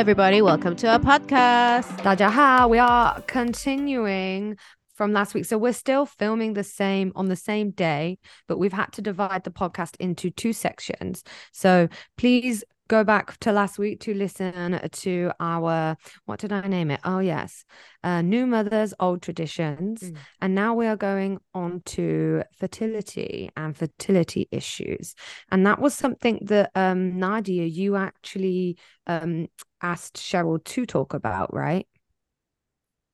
everybody. Welcome to our podcast. 大家好, we are continuing from last week. So we're still filming the same on the same day, but we've had to divide the podcast into two sections. So please go back to last week to listen to our what did I name it? Oh yes, uh, new mothers, old traditions, mm. and now we are going on to fertility and fertility issues, and that was something that um, Nadia, you actually um, asked Cheryl to talk about, right?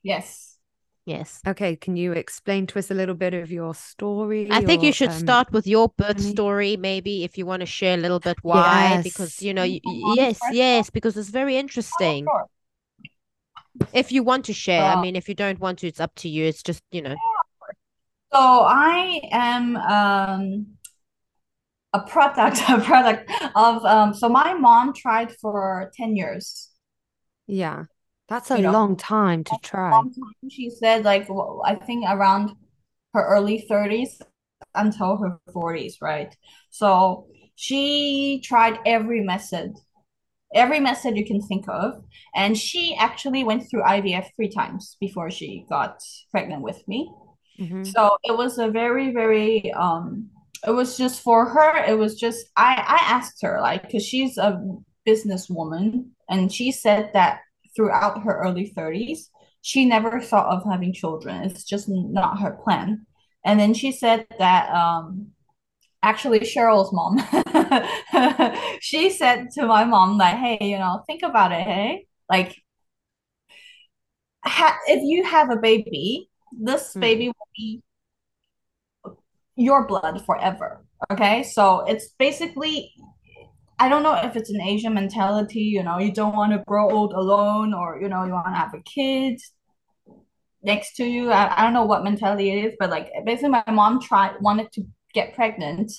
Yes. Yes. Okay. Can you explain to us a little bit of your story? I think or, you should um, start with your birth story, maybe, if you want to share a little bit why. Yes. Because, you know, you, yes, yes, because it's very interesting. Oh, if you want to share, I mean, if you don't want to, it's up to you. It's just, you know. So I am um, a product, a product of, um, so my mom tried for 10 years. Yeah. That's a you long know, time to try. Time. She said, like, well, I think around her early 30s until her 40s, right? So she tried every method, every method you can think of. And she actually went through IVF three times before she got pregnant with me. Mm-hmm. So it was a very, very, um, it was just for her, it was just, I, I asked her, like, because she's a businesswoman, and she said that throughout her early 30s. She never thought of having children. It's just not her plan. And then she said that um, actually Cheryl's mom, she said to my mom like, "Hey, you know, think about it. Hey, like, ha- if you have a baby, this mm. baby will be your blood forever. Okay, so it's basically I don't know if it's an Asian mentality, you know, you don't want to grow old alone or, you know, you want to have a kid next to you. I, I don't know what mentality it is, but like basically my mom tried wanted to get pregnant.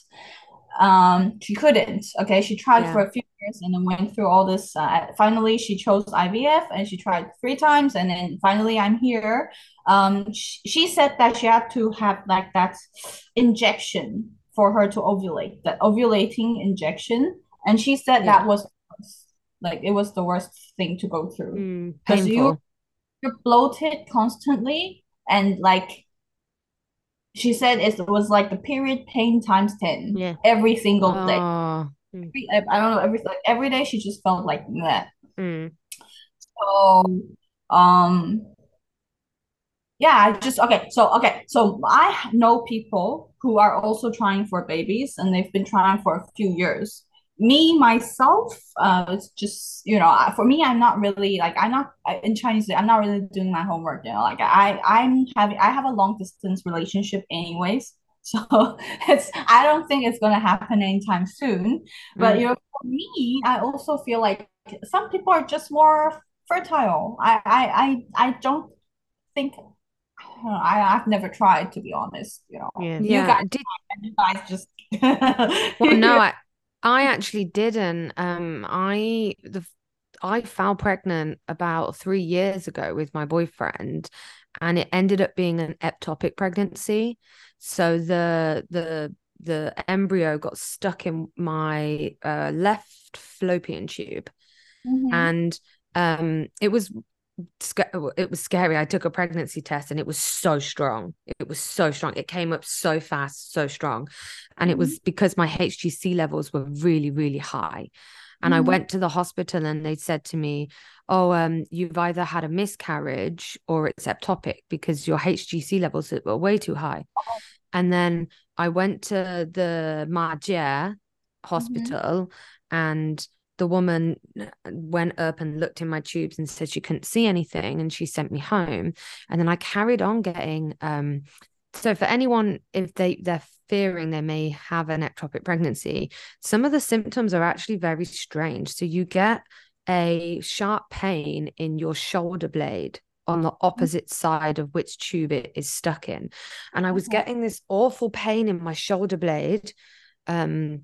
Um, she couldn't. Okay, she tried yeah. for a few years and then went through all this. Uh, finally, she chose IVF and she tried three times, and then finally, I'm here. Um, she, she said that she had to have like that injection for her to ovulate, that ovulating injection and she said yeah. that was like it was the worst thing to go through because mm, you you're bloated constantly and like she said it was like the period pain times 10 yeah. every single day oh. Every, i don't know every like, every day she just felt like that mm. so um yeah i just okay so okay so i know people who are also trying for babies and they've been trying for a few years. Me myself uh it's just you know for me i'm not really like i'm not in chinese i'm not really doing my homework you know like i i'm having i have a long distance relationship anyways so it's i don't think it's going to happen anytime soon but mm. you know for me i also feel like some people are just more fertile i i i, I don't think I, I've never tried to be honest. You know, yeah. you yeah. guys, Did... you guys just. well, no, I, I actually didn't. Um, I the I fell pregnant about three years ago with my boyfriend, and it ended up being an ectopic pregnancy. So the the the embryo got stuck in my uh, left fallopian tube, mm-hmm. and um, it was it was scary. I took a pregnancy test and it was so strong. It was so strong. It came up so fast, so strong. And it was mm-hmm. because my HGC levels were really, really high. And mm-hmm. I went to the hospital and they said to me, Oh, um, you've either had a miscarriage or it's ectopic because your HGC levels were way too high. Oh. And then I went to the Majie mm-hmm. hospital mm-hmm. and the woman went up and looked in my tubes and said she couldn't see anything and she sent me home and then i carried on getting um so for anyone if they they're fearing they may have an ectopic pregnancy some of the symptoms are actually very strange. So you get a sharp pain in your shoulder blade on the mm-hmm. opposite side of which tube it is stuck in. And i was getting this awful pain in my shoulder blade um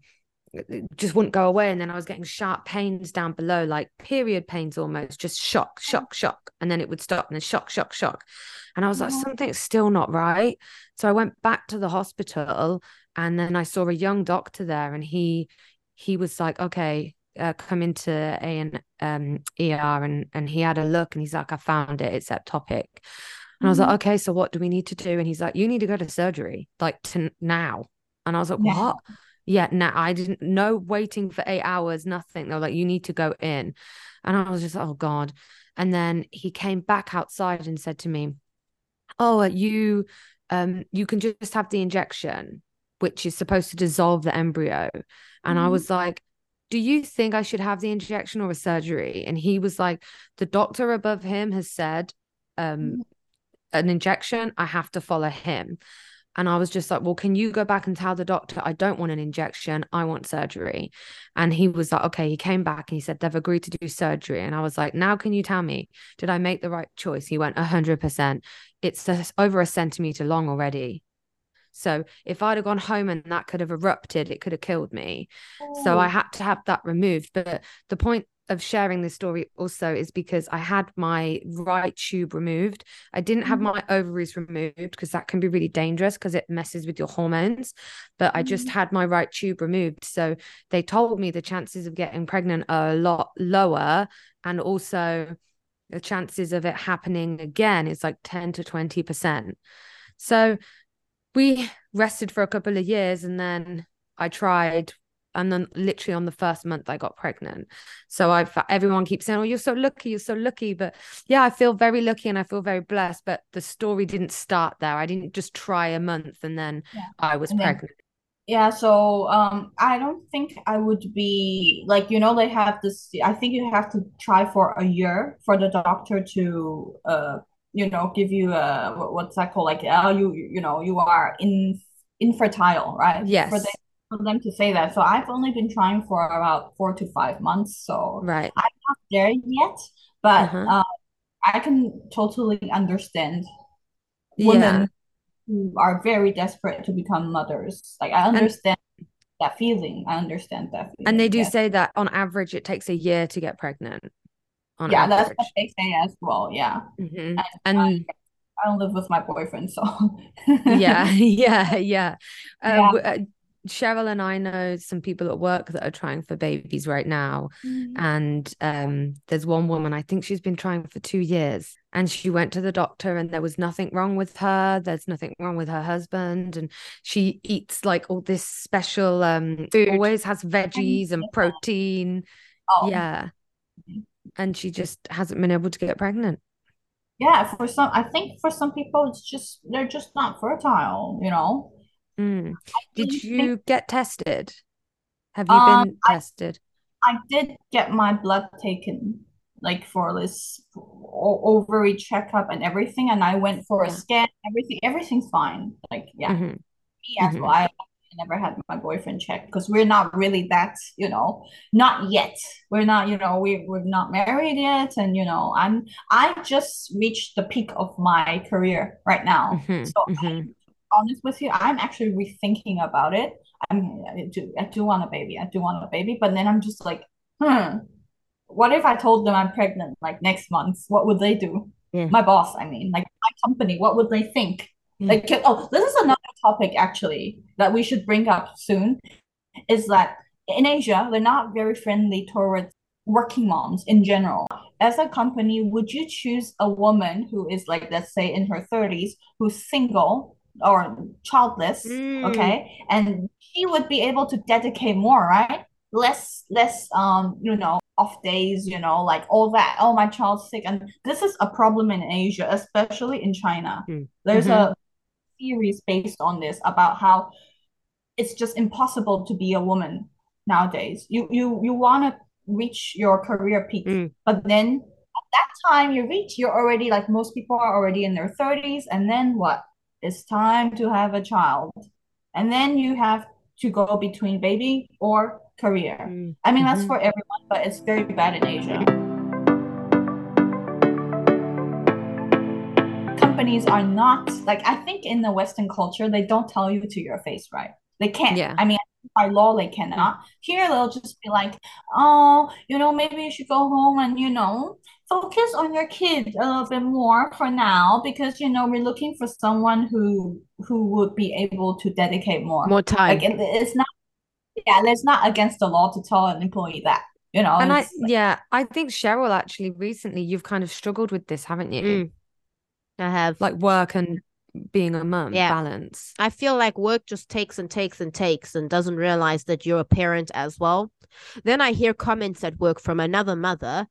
just wouldn't go away and then i was getting sharp pains down below like period pains almost just shock shock shock and then it would stop and then shock shock shock and i was like something's still not right so i went back to the hospital and then i saw a young doctor there and he he was like okay uh, come into a and um ER and and he had a look and he's like, I found it. It's ectopic. And I was like, mm-hmm. okay, so what do we need to do? And he's like, you need to go to surgery, like to now. And I was like, what? Yeah, now I didn't know waiting for eight hours, nothing. They were like, you need to go in. And I was just, oh God. And then he came back outside and said to me, Oh, you um you can just have the injection, which is supposed to dissolve the embryo. And mm-hmm. I was like, do you think I should have the injection or a surgery? And he was like, the doctor above him has said, um, mm-hmm. an injection, I have to follow him. And I was just like, well, can you go back and tell the doctor I don't want an injection? I want surgery. And he was like, okay. He came back and he said, they've agreed to do surgery. And I was like, now can you tell me, did I make the right choice? He went, 100%. It's over a centimeter long already. So if I'd have gone home and that could have erupted, it could have killed me. Oh. So I oh. had to have that removed. But the point of sharing this story also is because I had my right tube removed. I didn't have mm-hmm. my ovaries removed because that can be really dangerous because it messes with your hormones. But I just mm-hmm. had my right tube removed. So they told me the chances of getting pregnant are a lot lower. And also the chances of it happening again is like 10 to 20%. So we rested for a couple of years and then I tried and then literally on the first month I got pregnant. So I everyone keeps saying, "Oh, you're so lucky, you're so lucky." But yeah, I feel very lucky and I feel very blessed. But the story didn't start there. I didn't just try a month and then yeah. I was and pregnant. Then, yeah, so um, I don't think I would be like you know they have this. I think you have to try for a year for the doctor to uh you know give you a what's that called like oh you you know you are in infertile right yes for the for them to say that. So I've only been trying for about four to five months. So right. I'm not there yet, but uh-huh. uh, I can totally understand women yeah. who are very desperate to become mothers. Like I understand and, that feeling. I understand that feeling. And they do say that on average it takes a year to get pregnant. yeah, average. that's what they say as well. Yeah. Mm-hmm. And, and I don't live with my boyfriend, so yeah, yeah, yeah. Uh, yeah. Cheryl and I know some people at work that are trying for babies right now. Mm. And um, there's one woman, I think she's been trying for two years. And she went to the doctor and there was nothing wrong with her. There's nothing wrong with her husband. And she eats like all this special um food, always has veggies and protein. Oh. Yeah. And she just hasn't been able to get pregnant. Yeah, for some I think for some people it's just they're just not fertile, you know Mm. Did you get tested? Have you um, been tested? I, I did get my blood taken, like for this ovary checkup and everything, and I went for a scan. Everything, everything's fine. Like, yeah, mm-hmm. me as mm-hmm. well. I never had my boyfriend check because we're not really that, you know, not yet. We're not, you know, we we're not married yet, and you know, I'm I just reached the peak of my career right now, mm-hmm. so mm-hmm honest with you, I'm actually rethinking about it. I'm I do, I do want a baby. I do want a baby, but then I'm just like, hmm, what if I told them I'm pregnant like next month? What would they do? Yeah. My boss, I mean, like my company, what would they think? Yeah. Like, oh, this is another topic actually that we should bring up soon. Is that in Asia, they're not very friendly towards working moms in general. As a company, would you choose a woman who is like, let's say, in her 30s, who's single, or childless mm. okay and she would be able to dedicate more right less less um you know off days you know like all that oh my child's sick and this is a problem in asia especially in china mm. there's mm-hmm. a series based on this about how it's just impossible to be a woman nowadays you you you want to reach your career peak mm. but then at that time you reach you're already like most people are already in their 30s and then what it's time to have a child. And then you have to go between baby or career. Mm-hmm. I mean, that's mm-hmm. for everyone, but it's very bad in Asia. Companies are not like, I think in the Western culture, they don't tell you to your face, right? They can't. Yeah. I mean, by law they cannot. Here they'll just be like, oh, you know, maybe you should go home and you know focus on your kid a little bit more for now because you know we're looking for someone who who would be able to dedicate more more time. Like it's not, yeah, it's not against the law to tell an employee that. you know. And I, yeah, I think Cheryl actually recently you've kind of struggled with this, haven't you? Mm, I have like work and being a mum Yeah. balance. I feel like work just takes and takes and takes and doesn't realize that you're a parent as well. Then I hear comments at work from another mother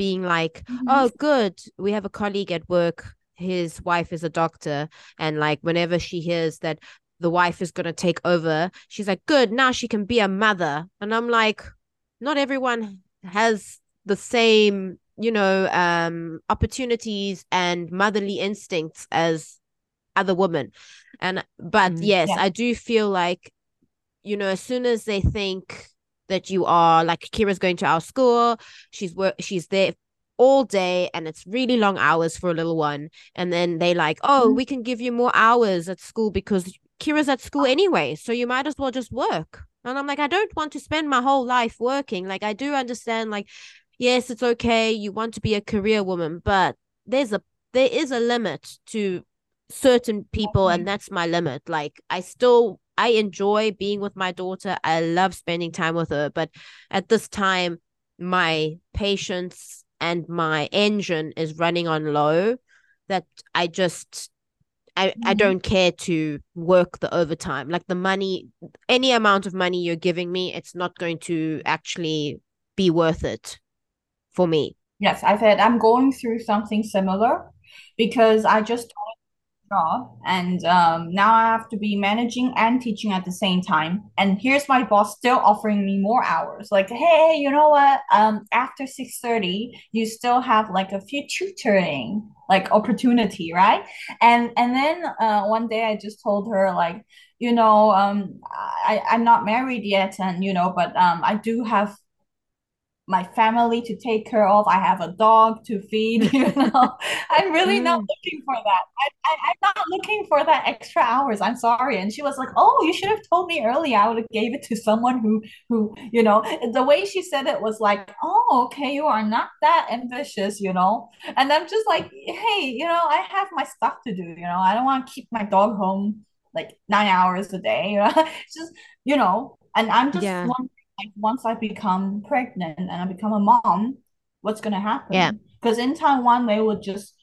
being like, Mhm. oh, good. We have a colleague at work. His wife is a doctor. And like, whenever she hears that the wife is going to take over, she's like, good. Now she can be a mother. And I'm like, not everyone has the same, you know, um, opportunities and motherly instincts as other women. And, but Mm. yes, Yeah. I do feel like, you know, as soon as they think that you are like Kira's going to our school, she's work, she's there all day and it's really long hours for a little one. And then they like, oh, Mhm. we can give you more hours at school because Kira's at school anyway. So you might as well just work. And I'm like, I don't want to spend my whole life working. Like I do understand, like, yes, it's okay. You want to be a career woman, but there's a there is a limit to certain people, and that's my limit. Like I still I enjoy being with my daughter. I love spending time with her, but at this time, my patience and my engine is running on low. That I just I, I Mhm. don't care to work the overtime. Like the money, any amount of money you're giving me, it's not going to actually be worth it for me. Yes, I've had, I'm going through something similar because I just job and um, now I have to be managing and teaching at the same time. And here's my boss still offering me more hours. Like, hey, you know what? Um, after 6:30, you still have like a few tutoring like opportunity, right? And and then uh, one day I just told her like, you know, um, I I'm not married yet, and you know, but um, I do have my family to take care of. I have a dog to feed, you know. I'm really not Mm. looking for that. I, I, I'm not looking for that extra hours. I'm sorry. And she was like, Oh, you should have told me earlier. I would have gave it to someone who who, you know, the way she said it was like, Oh, okay, you are not that ambitious, you know. And I'm just like, hey, you know, I have my stuff to do, you know. I don't want to keep my dog home like nine hours a day, you know. It's just, you know, and I'm just Yeah. wondering like once I become pregnant and I become a mom, what's gonna happen? Yeah. Because in Taiwan they would just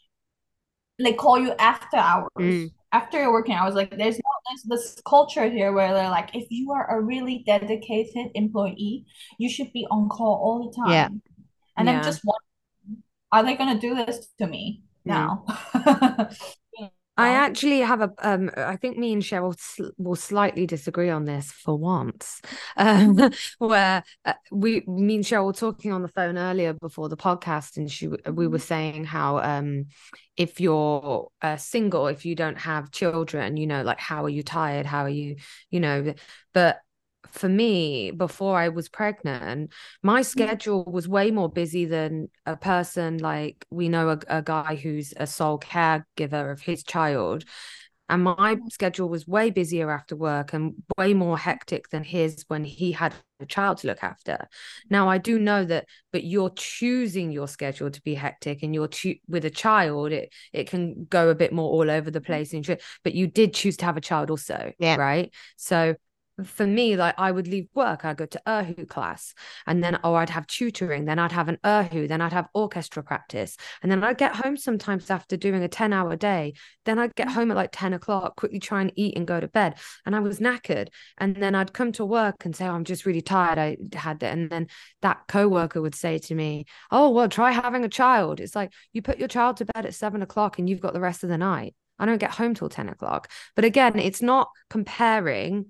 they call you after hours. Mm. After your working hours, like there's no there's this culture here where they're like, if you are a really dedicated employee, you should be on call all the time. Yeah. And Yeah. I'm just wondering, are they gonna do this to me Mm. now? I actually have a um I think me and Cheryl sl- will slightly disagree on this for once. Um where uh, we me and Cheryl were talking on the phone earlier before the podcast and she we were saying how um if you're uh, single if you don't have children you know like how are you tired? How are you you know but for me before I was pregnant my mm-hmm. schedule was way more busy than a person like we know a, a guy who's a sole caregiver of his child and my mm-hmm. schedule was way busier after work and way more hectic than his when he had a child to look after. Now i do know that but you're choosing your schedule to be hectic and you're cho- with a child it it can go a bit more all over the mm-hmm. place and but you did choose to have a child also Yeah. right? So for me, like I would leave work, I'd go to Erhu class, and then or I'd have tutoring, then I'd have an Erhu, then I'd have orchestra practice, and then I'd get home sometimes after doing a 10 hour day. Then I'd get mm. home at like 10 o'clock, quickly try and eat and go to bed. And I was knackered. And then I'd come to work and say, oh, I'm just really tired. I had that. And then that coworker would say to me, Oh, well, try having a child. It's like you put your child to bed at seven o'clock and you've got the rest of the night. I don't get home till 10 o'clock. But again, it's not comparing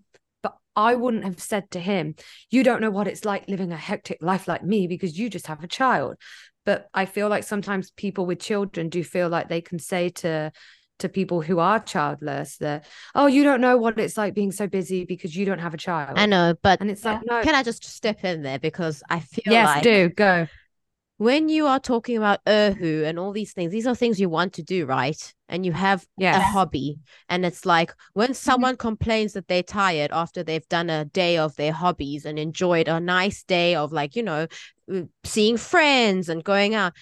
I wouldn't have said to him, You don't know what it's like living a hectic life like me because you just have a child. But I feel like sometimes people with children do feel like they can say to to people who are childless that, oh, you don't know what it's like being so busy because you don't have a child. I know, but And it's like, uh, no, can I just step in there because I feel yes, like do go. When you are talking about Erhu and all these things, these are things you want to do, right? And you have a hobby. And it's like when someone complains that they're tired after they've done a day of their hobbies and enjoyed a nice day of like, you know, uh, seeing friends and going out,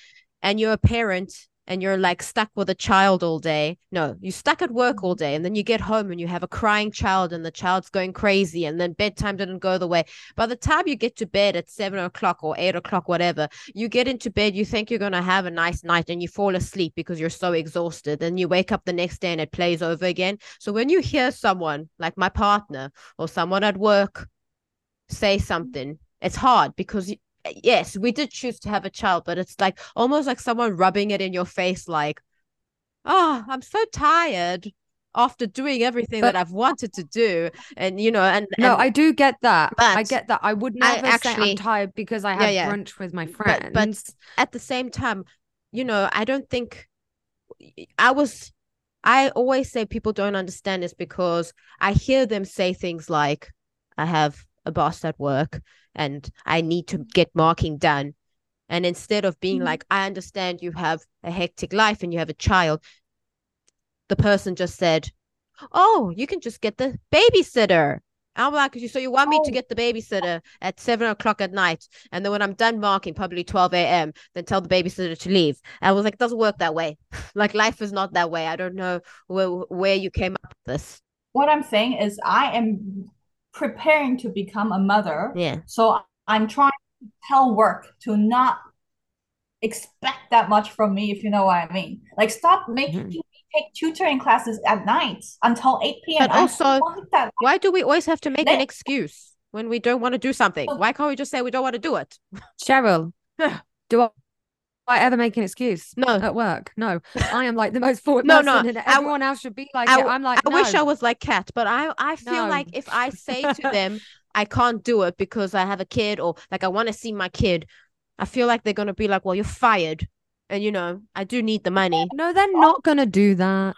and you're a parent and you're like stuck with a child all day. No, you're stuck at work all mm-hmm. day, and then you get home and you have a crying child, and the child's going crazy, and then bedtime didn't go the way. By the time you get to bed at seven o'clock or eight o'clock, whatever, you get into bed, you think you're gonna have a nice night, and you fall asleep because you're so exhausted. And you wake up the next day and it plays over again. So when you hear someone like my partner or someone at work say mm-hmm. something, it's hard because Uh, yes, we did choose to have a child, but it's like almost like someone rubbing it in your face, like, oh, I'm so tired after doing everything but, that I've wanted to do. And you know, and, no, I do get that. I get that. I would never I actually, say I'm tired because I have yeah, yeah. brunch with my friends. But, but at the same time, you know, I don't think I was I always say people don't understand this because I hear them say things like, I have a boss at work and I need to get marking done. And instead of being mm-hmm. like, I understand you have a hectic life and you have a child, the person just said, Oh, you can just get the babysitter. I'm like, so you want me to oh. get the babysitter at seven o'clock at night, and then when I'm done marking, probably 12 a.m., then tell the babysitter to leave. I was like, it doesn't work that way. like life is not that way. I don't know where where you came up with this. What I'm saying is, I am preparing to become a mother. Yeah. So I'm trying to tell work to not expect that much from me, if you know what I mean. Like stop making mm-hmm. me take tutoring classes at night until 8 p.m. But also, why do we always have to make an excuse when we don't want to do something? Why can't we just say we don't want to do it? Cheryl, do I I ever make an excuse? No, at work. No, I am like the most forward no, person, no. and everyone I, else should be like I, it. I'm like, I no. wish I was like Kat, but I I feel no. like if I say to them I can't do it because I have a kid or like I want to see my kid, I feel like they're gonna be like, well, you're fired, and you know I do need the money. No, they're not gonna do that.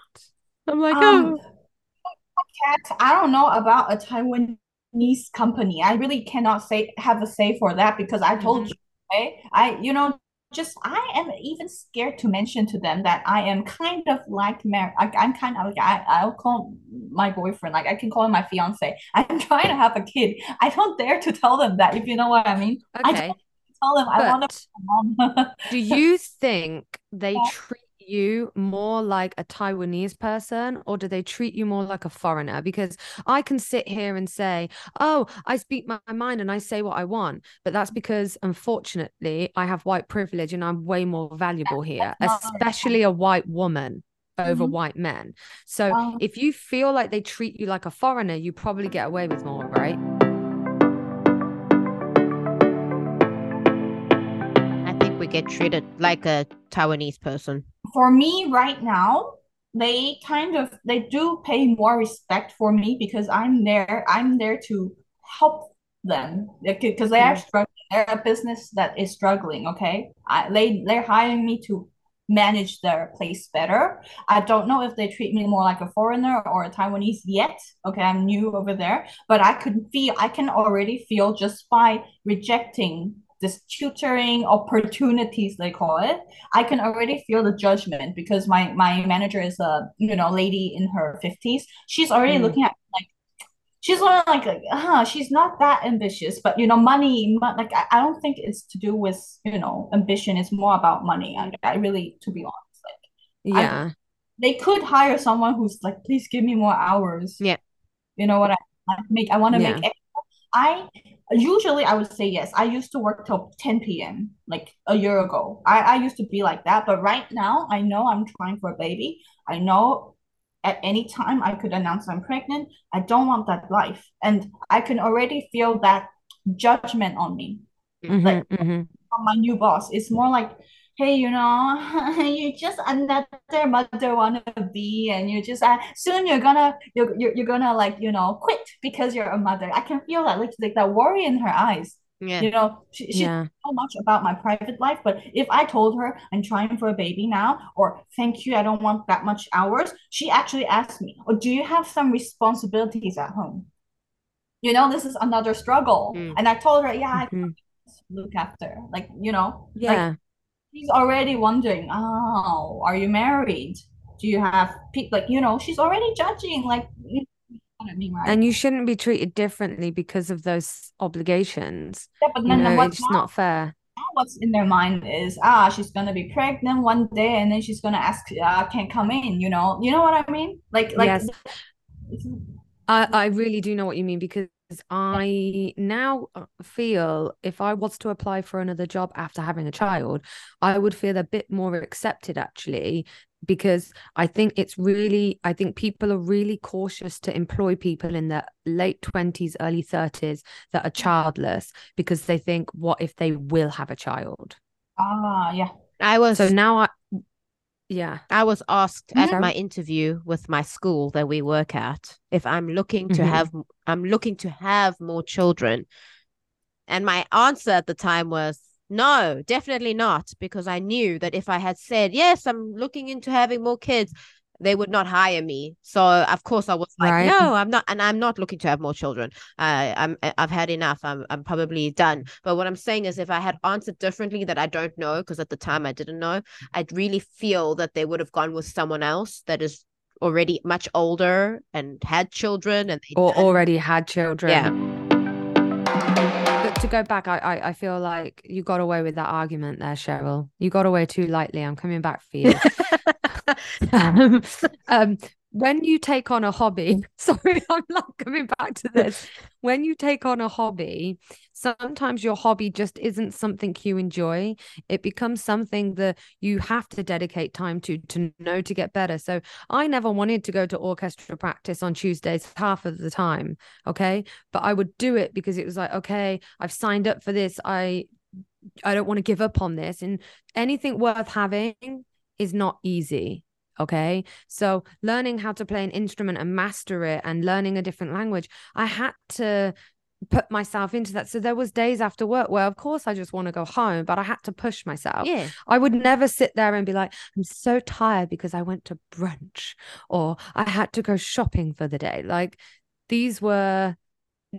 I'm like, um, oh, Kat, I don't know about a Taiwanese company. I really cannot say have a say for that because I told mm-hmm. you. Okay? I you know just I am even scared to mention to them that I am kind of like married. I'm kind of like I I'll call my boyfriend like I can call him my fiance. I'm trying to have a kid. I don't dare to tell them that if you know what I mean. Okay. I tell them but I want to. do you think they treat you more like a Taiwanese person or do they treat you more like a foreigner? Because I can sit here and say, oh, I speak my mind and I say what I want. But that's because, unfortunately, I have white privilege and I'm way more valuable here, especially a white woman over mm-hmm. white men. So if you feel like they treat you like a foreigner, you probably get away with more, right? We get treated like a Taiwanese person? For me, right now, they kind of they do pay more respect for me because I'm there. I'm there to help them because they are mm. struggling. They're a business that is struggling. Okay, I, they they're hiring me to manage their place better. I don't know if they treat me more like a foreigner or a Taiwanese yet. Okay, I'm new over there, but I could feel I can already feel just by rejecting this tutoring opportunities they call it i can already feel the judgment because my my manager is a you know lady in her 50s she's already mm. looking at like she's like like uh, she's not that ambitious. But you know money like I, I don't think it's to do with you know ambition. It's more about money. I, I really to be honest like yeah. I, they could hire someone who's like please give me more hours. Yeah. You know what i, I make i want to yeah. make I usually I would say yes. I used to work till 10 p.m. like a year ago. I, I used to be like that. But right now I know I'm trying for a baby. I know at any time I could announce I'm pregnant. I don't want that life. And I can already feel that judgment on me. Mm-hmm, like mm-hmm. on my new boss. It's more like hey, you know, you just another mother wanna be, and you just uh, soon you're gonna you're, you're you're gonna like you know quit because you're a mother. I can feel that like like that worry in her eyes. Yeah. You know, she, she yeah. so much about my private life, but if I told her I'm trying for a baby now, or thank you, I don't want that much hours, she actually asked me, or oh, do you have some responsibilities at home? You know, this is another struggle. Mm. And I told her, yeah, mm-hmm. I look after, like, you know, yeah. Like, she's already wondering, oh, are you married? Do you have people like you know? She's already judging, like you know I mean, right? And you shouldn't be treated differently because of those obligations. Yeah, but then you know, it's not fair. what's in their mind is ah she's gonna be pregnant one day and then she's gonna ask uh, can come in you know you know what i mean like like yes. I, I really do know what you mean because I now uh, feel if I was to apply for another job after having a child, I would feel a bit more accepted actually because I think it's really, I think people are really cautious to employ people in their late 20s, early 30s that are childless because they think, what if they will have a child? Ah, yeah. I was so now I yeah. I was asked mm-hmm. at my interview with my school that we work at if I'm looking to mm-hmm. have I'm looking to have more children. And my answer at the time was no, definitely not, because I knew that if I had said, yes, I'm looking into having more kids, they would not hire me. So of course I was like, right. no, I'm not, and I'm not looking to have more children. Uh, I'm, I've had enough. I'm, I'm probably done. But what I'm saying is, if I had answered differently, that I don't know, because at the time I didn't know, I'd really feel that they would have gone with someone else that is already much older and had children, and or already had children. Yeah But to go back, I, I, I feel like you got away with that argument there, Cheryl. You got away too lightly. I'm coming back for you. um, um, when you take on a hobby, sorry, I'm not coming back to this. When you take on a hobby, sometimes your hobby just isn't something you enjoy. It becomes something that you have to dedicate time to to know to get better. So I never wanted to go to orchestra practice on Tuesdays half of the time. Okay. But I would do it because it was like, okay, I've signed up for this. I I don't want to give up on this. And anything worth having is not easy Okay. So learning how to play an instrument and master it and learning a different language, I had to put myself into that. So there was days after work where of course I just want to go home, but I had to push myself. Yeah. I would never sit there and be like, I'm so tired because I went to brunch or I had to go shopping for the day. Like these were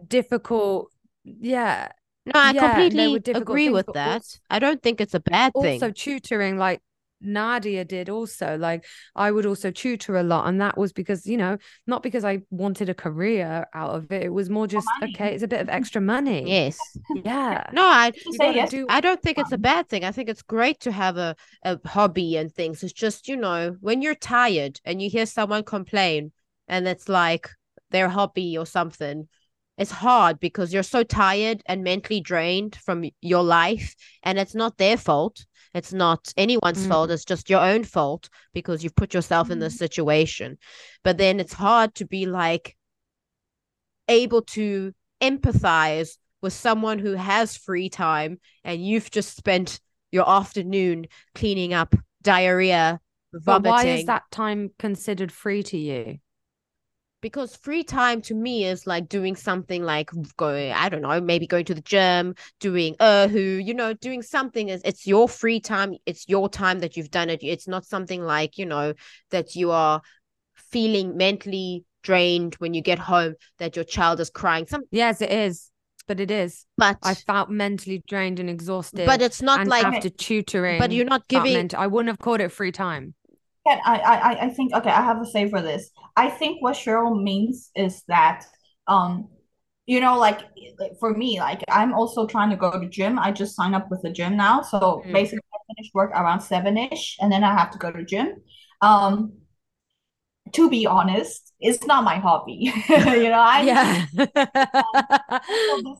difficult. Yeah. No, I yeah, completely agree with that. Also, I don't think it's a bad thing. Also, tutoring, like Nadia did also. Like I would also tutor a lot. And that was because, you know, not because I wanted a career out of it. It was more just, okay, it's a bit of extra money. Yes. Yeah. No, I yes. do I don't think it's a bad thing. I think it's great to have a, a hobby and things. It's just, you know, when you're tired and you hear someone complain and it's like their hobby or something, it's hard because you're so tired and mentally drained from your life and it's not their fault it's not anyone's mm. fault. It's just your own fault because you've put yourself mm. in this mm-hmm. situation. But then it's hard to be like able to empathize with someone who has free time and you've just spent your afternoon cleaning up diarrhea, vomiting. But why is that time considered free to you? Because free time to me is like doing something like going i don't know maybe going to the gym doing uh who you know doing something is it's your free time it's your time that you've done it. It's not something like you know that you are feeling mentally drained when you get home that your child is crying. Some yes it is but it is. But i felt mentally drained and exhausted but it's not like after tutoring but you're not giving i wouldn't have called it free time I, I I think okay, I have a say for this. I think what Cheryl means is that um you know like, like for me like i'm also trying to go to gym. I just signed up with the gym now. So mm. basically i finish work around seven-ish and then i have to go to gym. Um to be honest it's not my hobby. You know i yeah. Um,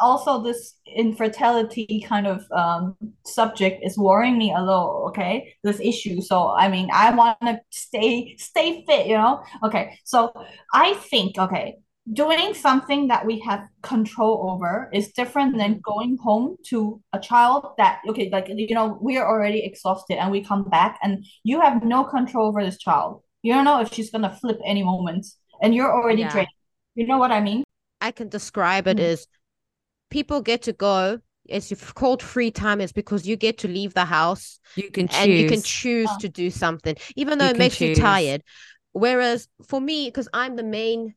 also this infertility kind of um, subject is worrying me a little okay? This issue. So i mean i want to stay stay fit you know? Okay so i think okay doing something that we have control over is different than going home to a child that okay like you know we are already exhausted and we come back and you have no control over this child. You don't know if she's gonna flip any moment and you're already yeah. drained. You know what i mean? I can describe it mm-hmm. as people get to go it's called free time it's because you get to leave the house you can and you can choose. to do something even though you it makes choose. you tired. Whereas for me because i'm the main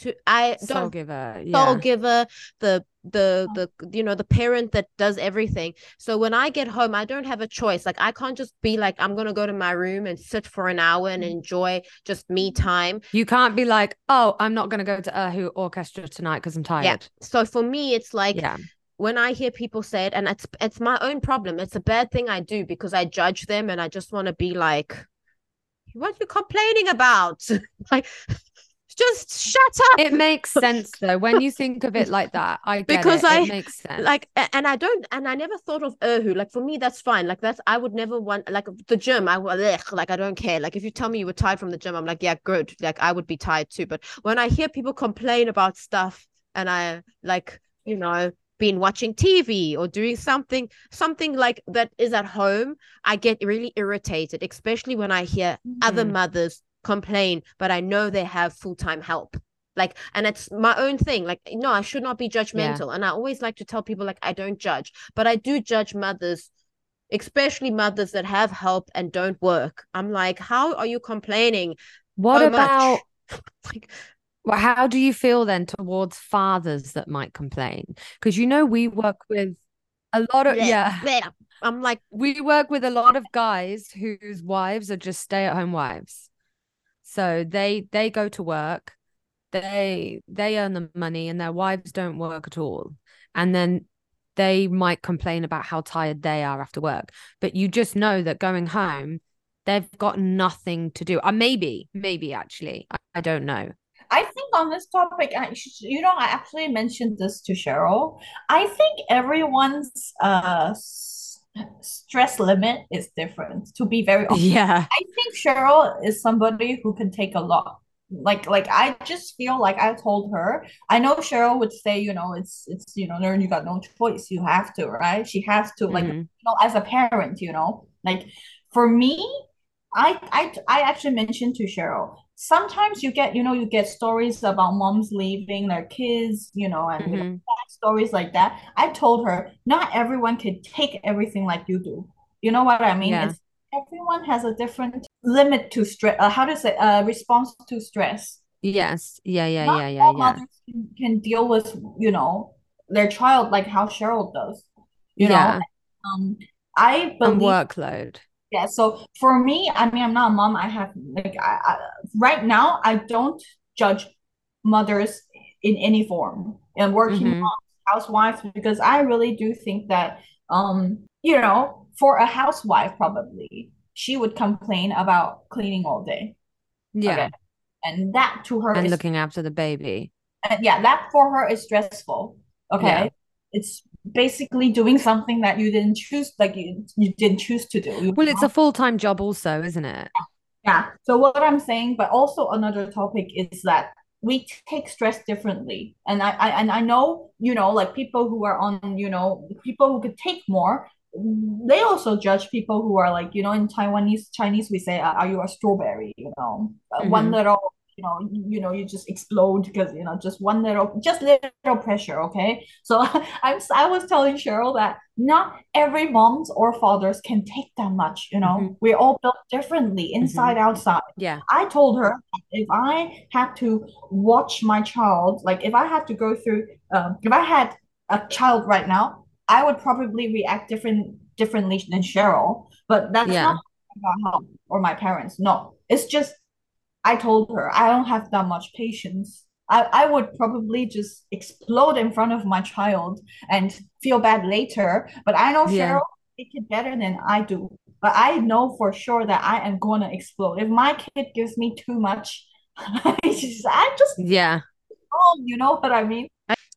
to I don't soul giver, yeah. soul giver, the the the you know the parent that does everything. So when I get home, I don't have a choice. Like I can't just be like I'm gonna go to my room and sit for an hour and mm. enjoy just me time. You can't be like, oh, I'm not gonna go to Erhu Orchestra tonight because I'm tired. Yeah. So for me, it's like yeah when I hear people say it, and it's it's my own problem. It's a bad thing I do because I judge them, and I just want to be like, "What are you complaining about?" like, just shut up. It makes sense though when you think of it like that. I because it. I it makes sense. Like, and I don't, and I never thought of Erhu. Like for me, that's fine. Like that's I would never want like the gym. I would like I don't care. Like if you tell me you were tired from the gym, I'm like yeah, good. Like I would be tired too. But when I hear people complain about stuff, and I like you know been watching TV or doing something something like that is at home, I get really irritated, especially when I hear mm-hmm. other mothers complain, but I know they have full-time help. Like, and it's my own thing. Like, no, I should not be judgmental. Yeah. And I always like to tell people, like, I don't judge, but I do judge mothers, especially mothers that have help and don't work. I'm like, how are you complaining? What oh, about like well, how do you feel then towards fathers that might complain? Because you know we work with a lot of yeah. I'm like we work with a lot of guys whose wives are just stay-at-home wives. So they they go to work, they they earn the money and their wives don't work at all. And then they might complain about how tired they are after work. But you just know that going home, they've got nothing to do. Uh, maybe, maybe actually. I, I don't know. I think on this topic, you know, I actually mentioned this to Cheryl. I think everyone's uh stress limit is different. To be very honest, yeah, I think Cheryl is somebody who can take a lot. Like, like I just feel like I told her. I know Cheryl would say, you know, it's it's you know, you got no choice. You have to, right? She has to, like, mm-hmm. you know, as a parent, you know, like for me, I I I actually mentioned to Cheryl sometimes you get you know you get stories about moms leaving their kids you know and mm-hmm. stories like that. I told her not everyone can take everything like you do. You know what i mean? Yeah. It's, everyone has a different limit to stress uh, how to say uh, response to stress. Yes. Yeah yeah not yeah yeah yeah. can, can deal with you know their child like how cheryl does you yeah. know um i believe and workload yeah so for me i mean i'm not a mom i have like I, I, right now i don't judge mothers in any form and working mm-hmm. moms, housewives because i really do think that um you know for a housewife probably she would complain about cleaning all day yeah okay? and that to her and is, looking after the baby and yeah that for her is stressful okay yeah. it's basically doing something that you didn't choose like you, you didn't choose to do. You well it's a full-time job also isn't it? Yeah. So what i'm saying but also another topic is that we take stress differently. And I, I and i know you know like people who are on you know people who could take more they also judge people who are like you know in taiwanese chinese we say are you a strawberry? You know mm-hmm. one little you know you know you just explode because you know just one little just little pressure okay so i'm i was telling cheryl that not every moms or fathers can take that much you know mm-hmm. we're all built differently inside mm-hmm. outside yeah i told her if i had to watch my child like if i had to go through um, if i had a child right now i would probably react different differently than cheryl but that's yeah. not about her or my parents no it's just I told her I don't have that much patience. I, I would probably just explode in front of my child and feel bad later. But I know yeah. Cheryl make it better than I do. But I know for sure that I am gonna explode. If my kid gives me too much, I just, I just yeah. Oh, you know what I mean?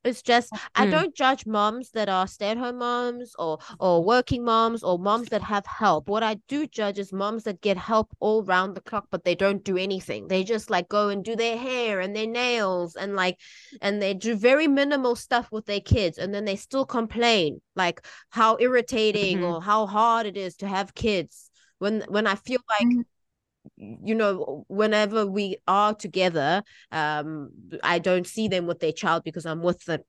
It's just mm. I don't judge moms that are stay-at-home moms or or working moms or moms that have help. What I do judge is moms that get help all round the clock, but they don't do anything. They just like go and do their hair and their nails and like and they do very minimal stuff with their kids and then they still complain like how irritating mm-hmm. or how hard it is to have kids when when I feel like mm-hmm you know whenever we are together um i don't see them with their child because i'm with the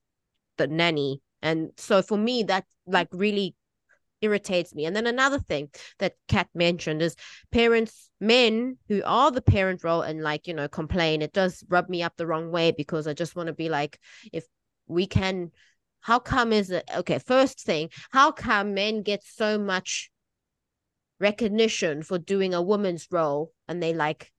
the nanny. And so for me that like really irritates me. And then another thing that kat mentioned is parents men who are the parent role and like you know complain it does rub me up the wrong way because i just want to be like if we can how come is it okay first thing how come men get so much recognition for doing a woman's role and they like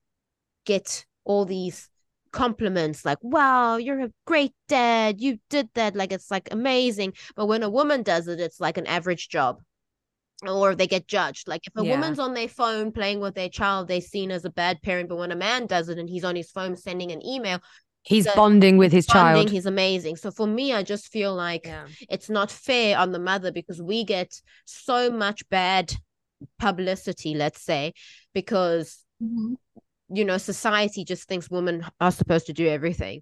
get all these compliments like wow you're a great dad you did that like it's like amazing. But when a woman does it it's like an average job. Or they get judged. Like if a yeah. woman's on their phone playing with their child they're seen as a bad parent. But when a man does it and he's on his phone sending an email he's bonding with his bonding, child. he's amazing. So for me i just feel like yeah. it's not fair on the mother because we get so much bad publicity let's say because mm-hmm. you know society just thinks women are supposed to do everything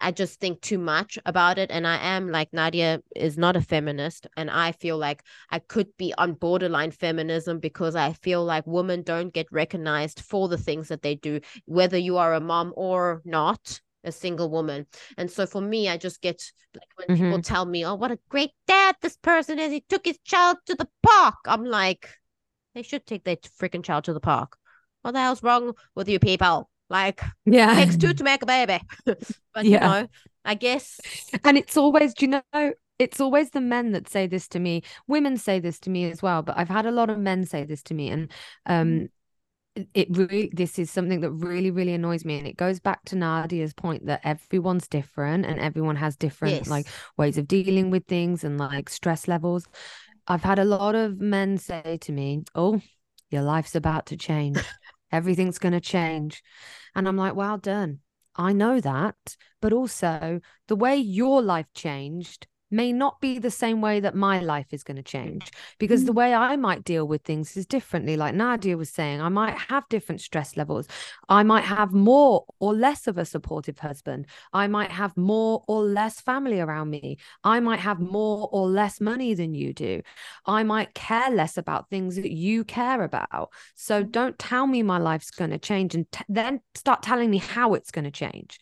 I just think too much about it. And I am like Nadia is not a feminist. And I feel like I could be on borderline feminism because I feel like women don't get recognized for the things that they do, whether you are a mom or not a single woman. And so for me, I just get like when mm-hmm. people tell me, oh, what a great dad this person is. He took his child to the park. I'm like, they should take their freaking child to the park. What the hell's wrong with you people? Like, yeah, takes two to make a baby. but yeah. you know, I guess. And it's always, do you know, it's always the men that say this to me. Women say this to me as well, but I've had a lot of men say this to me, and um, it really this is something that really really annoys me and it goes back to Nadia's point that everyone's different and everyone has different yes. like ways of dealing with things and like stress levels I've had a lot of men say to me oh your life's about to change everything's going to change and I'm like, well done. I know that. But also, the way your life changed may not be the same way that my life is going to change because the mm. way I might deal with things is differently. Like Nadia was saying, I might have different stress levels. I might have more or less of a supportive husband. I might have more or less family around me. I might have more or less money than you do. I might care less about things that you care about. So mm. don't tell me my life's going to change and t- then start telling me how it's going to change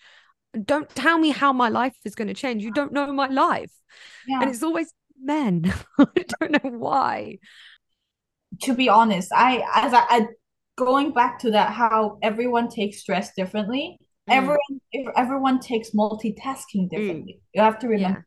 don't tell me how my life is going to change. You don't know my life. Yeah. And it's always men. I don't know why. To be honest, I as I, I going back to that how everyone takes stress differently. Mm. Everyone everyone takes multitasking differently. Mm. You have to remember. Yeah.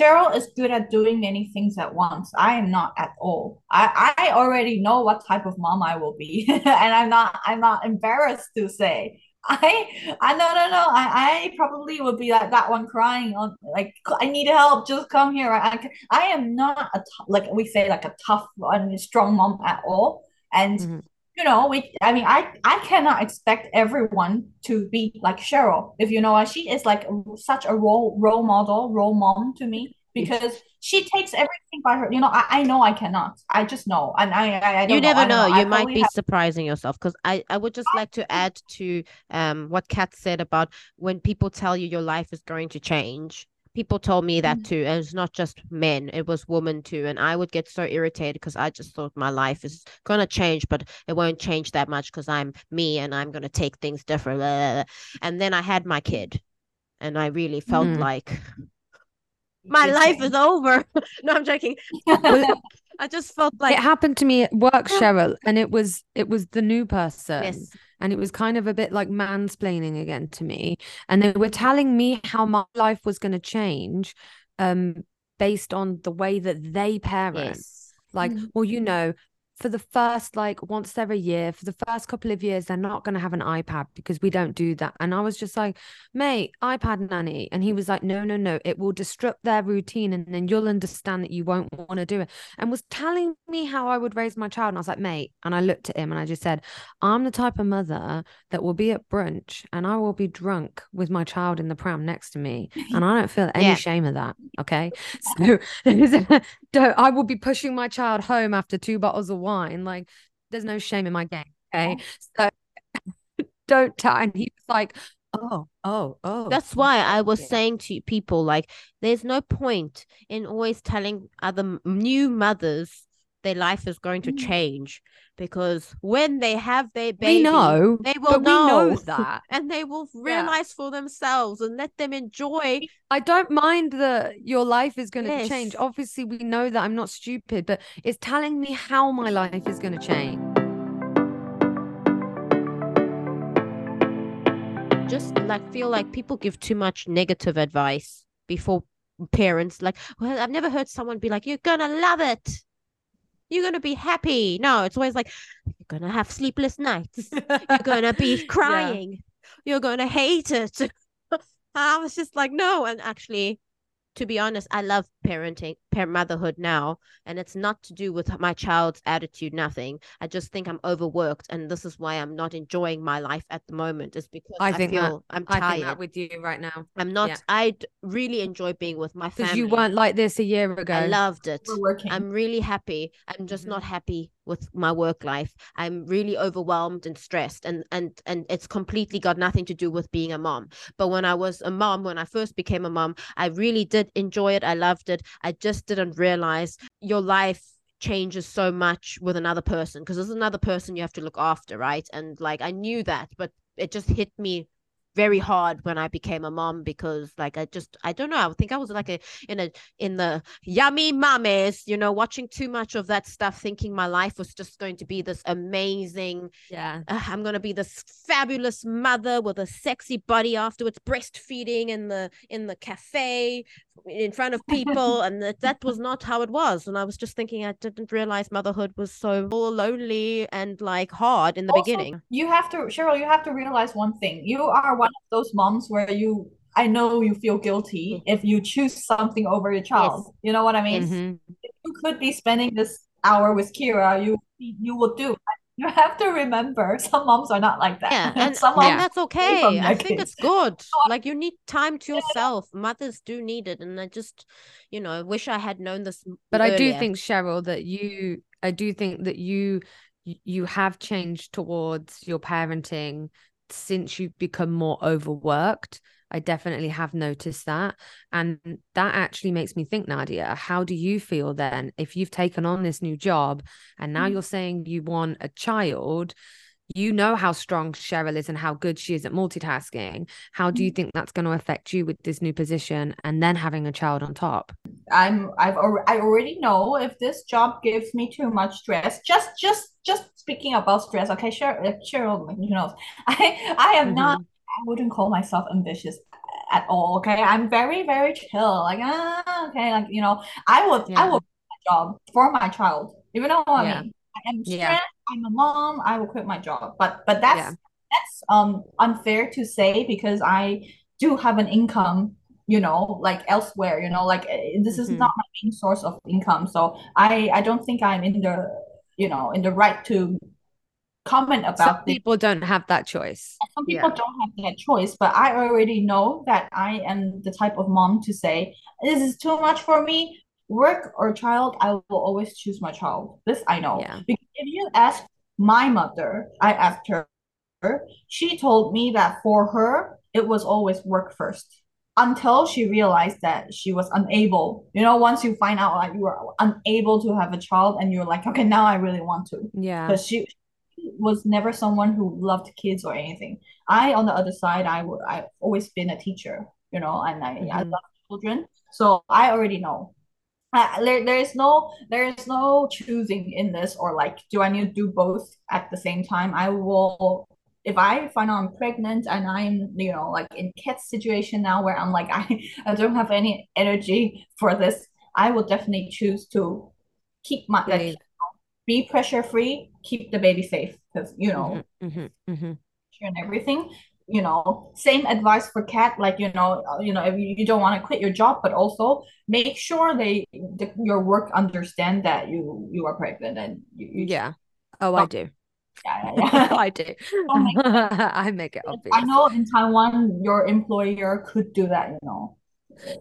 Cheryl is good at doing many things at once. I am not at all. I, I already know what type of mom I will be. and I'm not I'm not embarrassed to say I I no no no. I I probably would be like that one crying on like I need help. Just come here. I I am not a t- like we say like a tough and strong mom at all. And mm-hmm. you know we I mean I I cannot expect everyone to be like Cheryl if you know what she is like such a role role model role mom to me because she takes everything by her. You know, I, I know I cannot. I just know, and I I, I you never know. know. You might be have... surprising yourself because I I would just like to add to um what Kat said about when people tell you your life is going to change. People told me that mm-hmm. too, and it's not just men; it was women too. And I would get so irritated because I just thought my life is gonna change, but it won't change that much because I'm me and I'm gonna take things different. And then I had my kid, and I really felt mm. like my life is over. no, I'm joking. I just felt like it happened to me at work, Cheryl, and it was it was the new person. Yes. And it was kind of a bit like mansplaining again to me. And they were telling me how my life was going to change um, based on the way that they parent. Yes. Like, mm-hmm. well, you know, for the first like once every year for the first couple of years they're not going to have an ipad because we don't do that and i was just like mate ipad nanny and he was like no no no it will disrupt their routine and then you'll understand that you won't want to do it and was telling me how i would raise my child and i was like mate and i looked at him and i just said i'm the type of mother that will be at brunch and i will be drunk with my child in the pram next to me and i don't feel any yeah. shame of that okay so don't i will be pushing my child home after two bottles of wine. Like, there's no shame in my game. Okay. Oh. So don't tell. And he was like, oh, oh, oh. That's why I was yeah. saying to people, like, there's no point in always telling other new mothers their life is going to mm. change because when they have their baby, we know they will know, know, that, and they will realize yeah. for themselves and let them enjoy. I don't mind that your life is going to yes. change. Obviously, we know that I'm not stupid, but it's telling me how my life is going to change. Just like feel like people give too much negative advice before parents. Like, well, I've never heard someone be like, "You're gonna love it." You're gonna be happy. No, it's always like you're gonna have sleepless nights. you're gonna be crying. you're going to hate it. I was just like, no. And actually, to be honest, I love parenting, parent motherhood now, and it's not to do with my child's attitude. Nothing. I just think I'm overworked, and this is why I'm not enjoying my life at the moment. Is because I, I feel that, I'm tired. I think that with you right now. I'm not. Yeah. I really enjoy being with my family. Because you weren't like this a year ago. I loved it. I'm really happy. I'm just mm-hmm. not happy with my work life. I'm really overwhelmed and stressed and and and it's completely got nothing to do with being a mom. But when i was a mom when i first became a mom i really did enjoy it. I loved it. I just didn't realize your life changes so much with another person because there's another person you have to look after right? And like i knew that but it just hit me very hard when I became a mom because like I just I don't know I think I was like a in a in the yummy mummies you know watching too much of that stuff thinking my life was just going to be this amazing yeah. Uh, I'm going to be this fabulous mother with a sexy body afterwards breastfeeding in the in the cafe in front of people and that, that was not how it was and I was just thinking I didn't realize motherhood was so lonely and like hard in the also, beginning you have to Cheryl you have to realize one thing you are one of those moms where you I know you feel guilty mm-hmm. if you choose something over your child. Yes. You know what I mean? Mm-hmm. you could be spending this hour with Kira, you you will do. You have to remember some moms are not like that. Yeah, and, some and that's okay. I think kids. it's good. Like you need time to yourself. Yeah. Mothers do need it, and I just, you know, wish I had known this. But earlier. I do think Cheryl that you, I do think that you, you have changed towards your parenting since you've become more overworked. I definitely have noticed that. And that actually makes me think, Nadia, how do you feel then if you've taken on this new job and now mm-hmm. you're saying you want a child? You know how strong Cheryl is and how good she is at multitasking. How do you mm-hmm. think that's going to affect you with this new position and then having a child on top? I'm I've I already know if this job gives me too much stress. Just just just speaking about stress, okay, sure, Cheryl, you know, I I am mm-hmm. not. I wouldn't call myself ambitious at all. Okay, I'm very very chill. Like ah, okay, like you know, I would yeah. I would quit my job for my child. You know what yeah. I mean? I'm stressed. Yeah. I'm a mom. I will quit my job. But but that's that's um unfair to say because I do have an income you know like elsewhere you know like eh, this is mm-hmm. not my main source of income so i i don't think i'm in the you know in the right to comment about some people don't have that choice. Some people yeah. don't have that choice but i already know that i am the type of mom to say this is too much for me. Work or child i will always choose my child. This i know. Yeah. because if you ask my mother i asked her she told me that for her it was always work first until she realized that she was unable. You know once you find out like you are unable to have a child and you're like okay now i really want to. Yeah. Because she was never someone who loved kids or anything. I on the other side i would i've always been a teacher you know and i, mm-hmm. I love children. So i already know. Uh, there, there is no there is no choosing in this or like do i need to do both at the same time? I will if I find out I'm pregnant and I'm, you know, like in Kat's situation now where I'm like, I, I don't have any energy for this, I will definitely choose to keep my, like, be pressure free, keep the baby safe because, you know, mm-hmm, mm-hmm, mm-hmm. and everything. You know, same advice for Kat. Like you know, uh, you know, if you, don't want to quit your job, but also make sure they the, your work understand that you you are pregnant and you, you yeah. Oh, I do. Yeah, yeah, I do. I make it obvious. I know in Taiwan, your employer could do that, you know.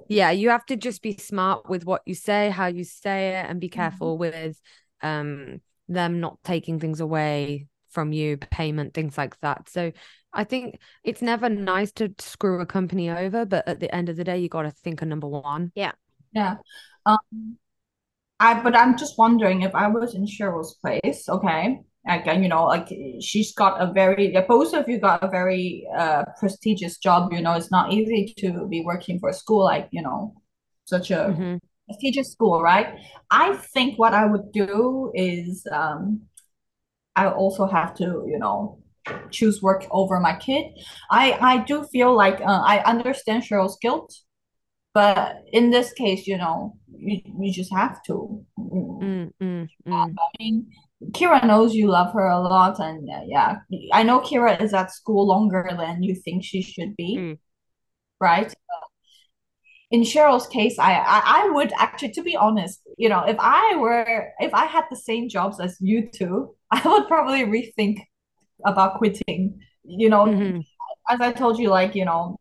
Yeah, you have to just be smart with what you say, how you say it, and be careful mm-hmm. with um them not taking things away from you, payment, things like that. So I think it's never nice to screw a company over, but at the end of the day, you got to think of number one. Yeah. Yeah. Um, I but I'm just wondering if I was in Cheryl's place, okay, again you know like she's got a very both of you got a very uh prestigious job you know it's not easy to be working for a school like you know such a mm-hmm. Prestigious school right i think what i would do is um i also have to you know choose work over my kid i i do feel like uh, i understand cheryl's guilt but in this case you know you, you just have to mm, mm, mm. I mean, Kira knows you love her a lot, and uh, yeah, I know Kira is at school longer than you think she should be, mm. right? In Cheryl's case, I, I I would actually, to be honest, you know, if I were if I had the same jobs as you two, I would probably rethink about quitting. You know, mm-hmm. as I told you, like you know,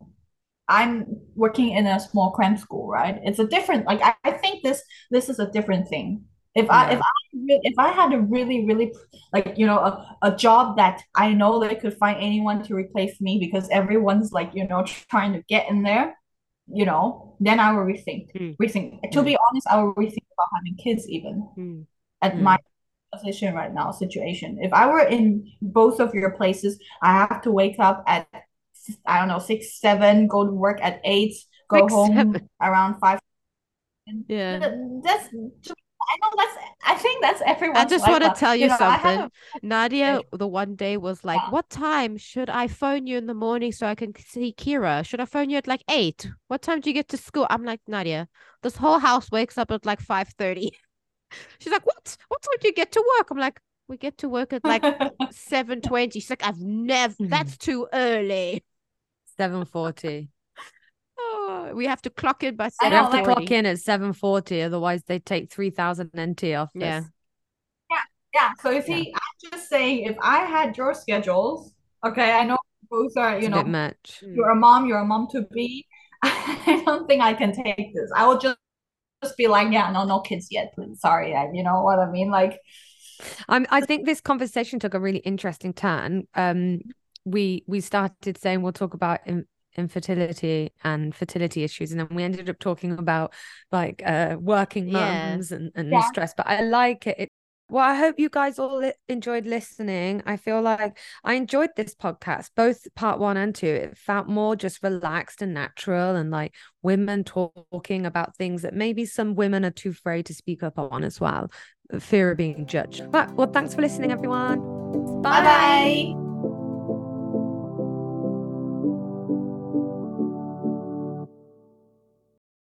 I'm working in a small cram school, right? It's a different like I, I think this this is a different thing. If yeah. I if I if I had a really really like you know a, a job that I know they could find anyone to replace me because everyone's like you know trying to get in there, you know, then I will rethink. Mm. Rethink. To mm. be honest, I will rethink about having kids even mm. at hmm. my position right now situation. If I were in both of your places, I have to wake up at I don't know six seven, go to work at eight, go six, home seven. around five. Yeah, that's. I know that's. I think that's everyone. I just want to tell you, you know, something. A... Nadia, the one day was like, yeah. "What time should I phone you in the morning so I can see Kira? Should I phone you at like eight? What time do you get to school?" I'm like, Nadia, this whole house wakes up at like five thirty. She's like, "What? What time do you get to work?" I'm like, "We get to work at like seven twenty. She's like, "I've never. Hmm. That's too early." Seven forty. Oh, we have to clock in by seven. We have to clock in at seven forty, otherwise they take three thousand NT off. Yeah. Yeah, yeah. So you see, yeah. I'm just saying, if I had your schedules, okay, I know both are, you it's know, much. You're a mom, you're a mom to be. I don't think I can take this. I will just just be like, yeah, no, no kids yet, please. Sorry, you know what I mean? Like, I'm. I think this conversation took a really interesting turn. Um, we we started saying we'll talk about in, infertility and fertility issues. And then we ended up talking about like uh working mums yeah. and, and yeah. stress but i like it. it well i hope you guys all li- enjoyed listening. I feel like i enjoyed this podcast both part one and two. It felt more just relaxed and natural and like women talking about things that maybe some women are too afraid to speak up on as well fear of being judged. But well thanks for listening everyone. Bye bye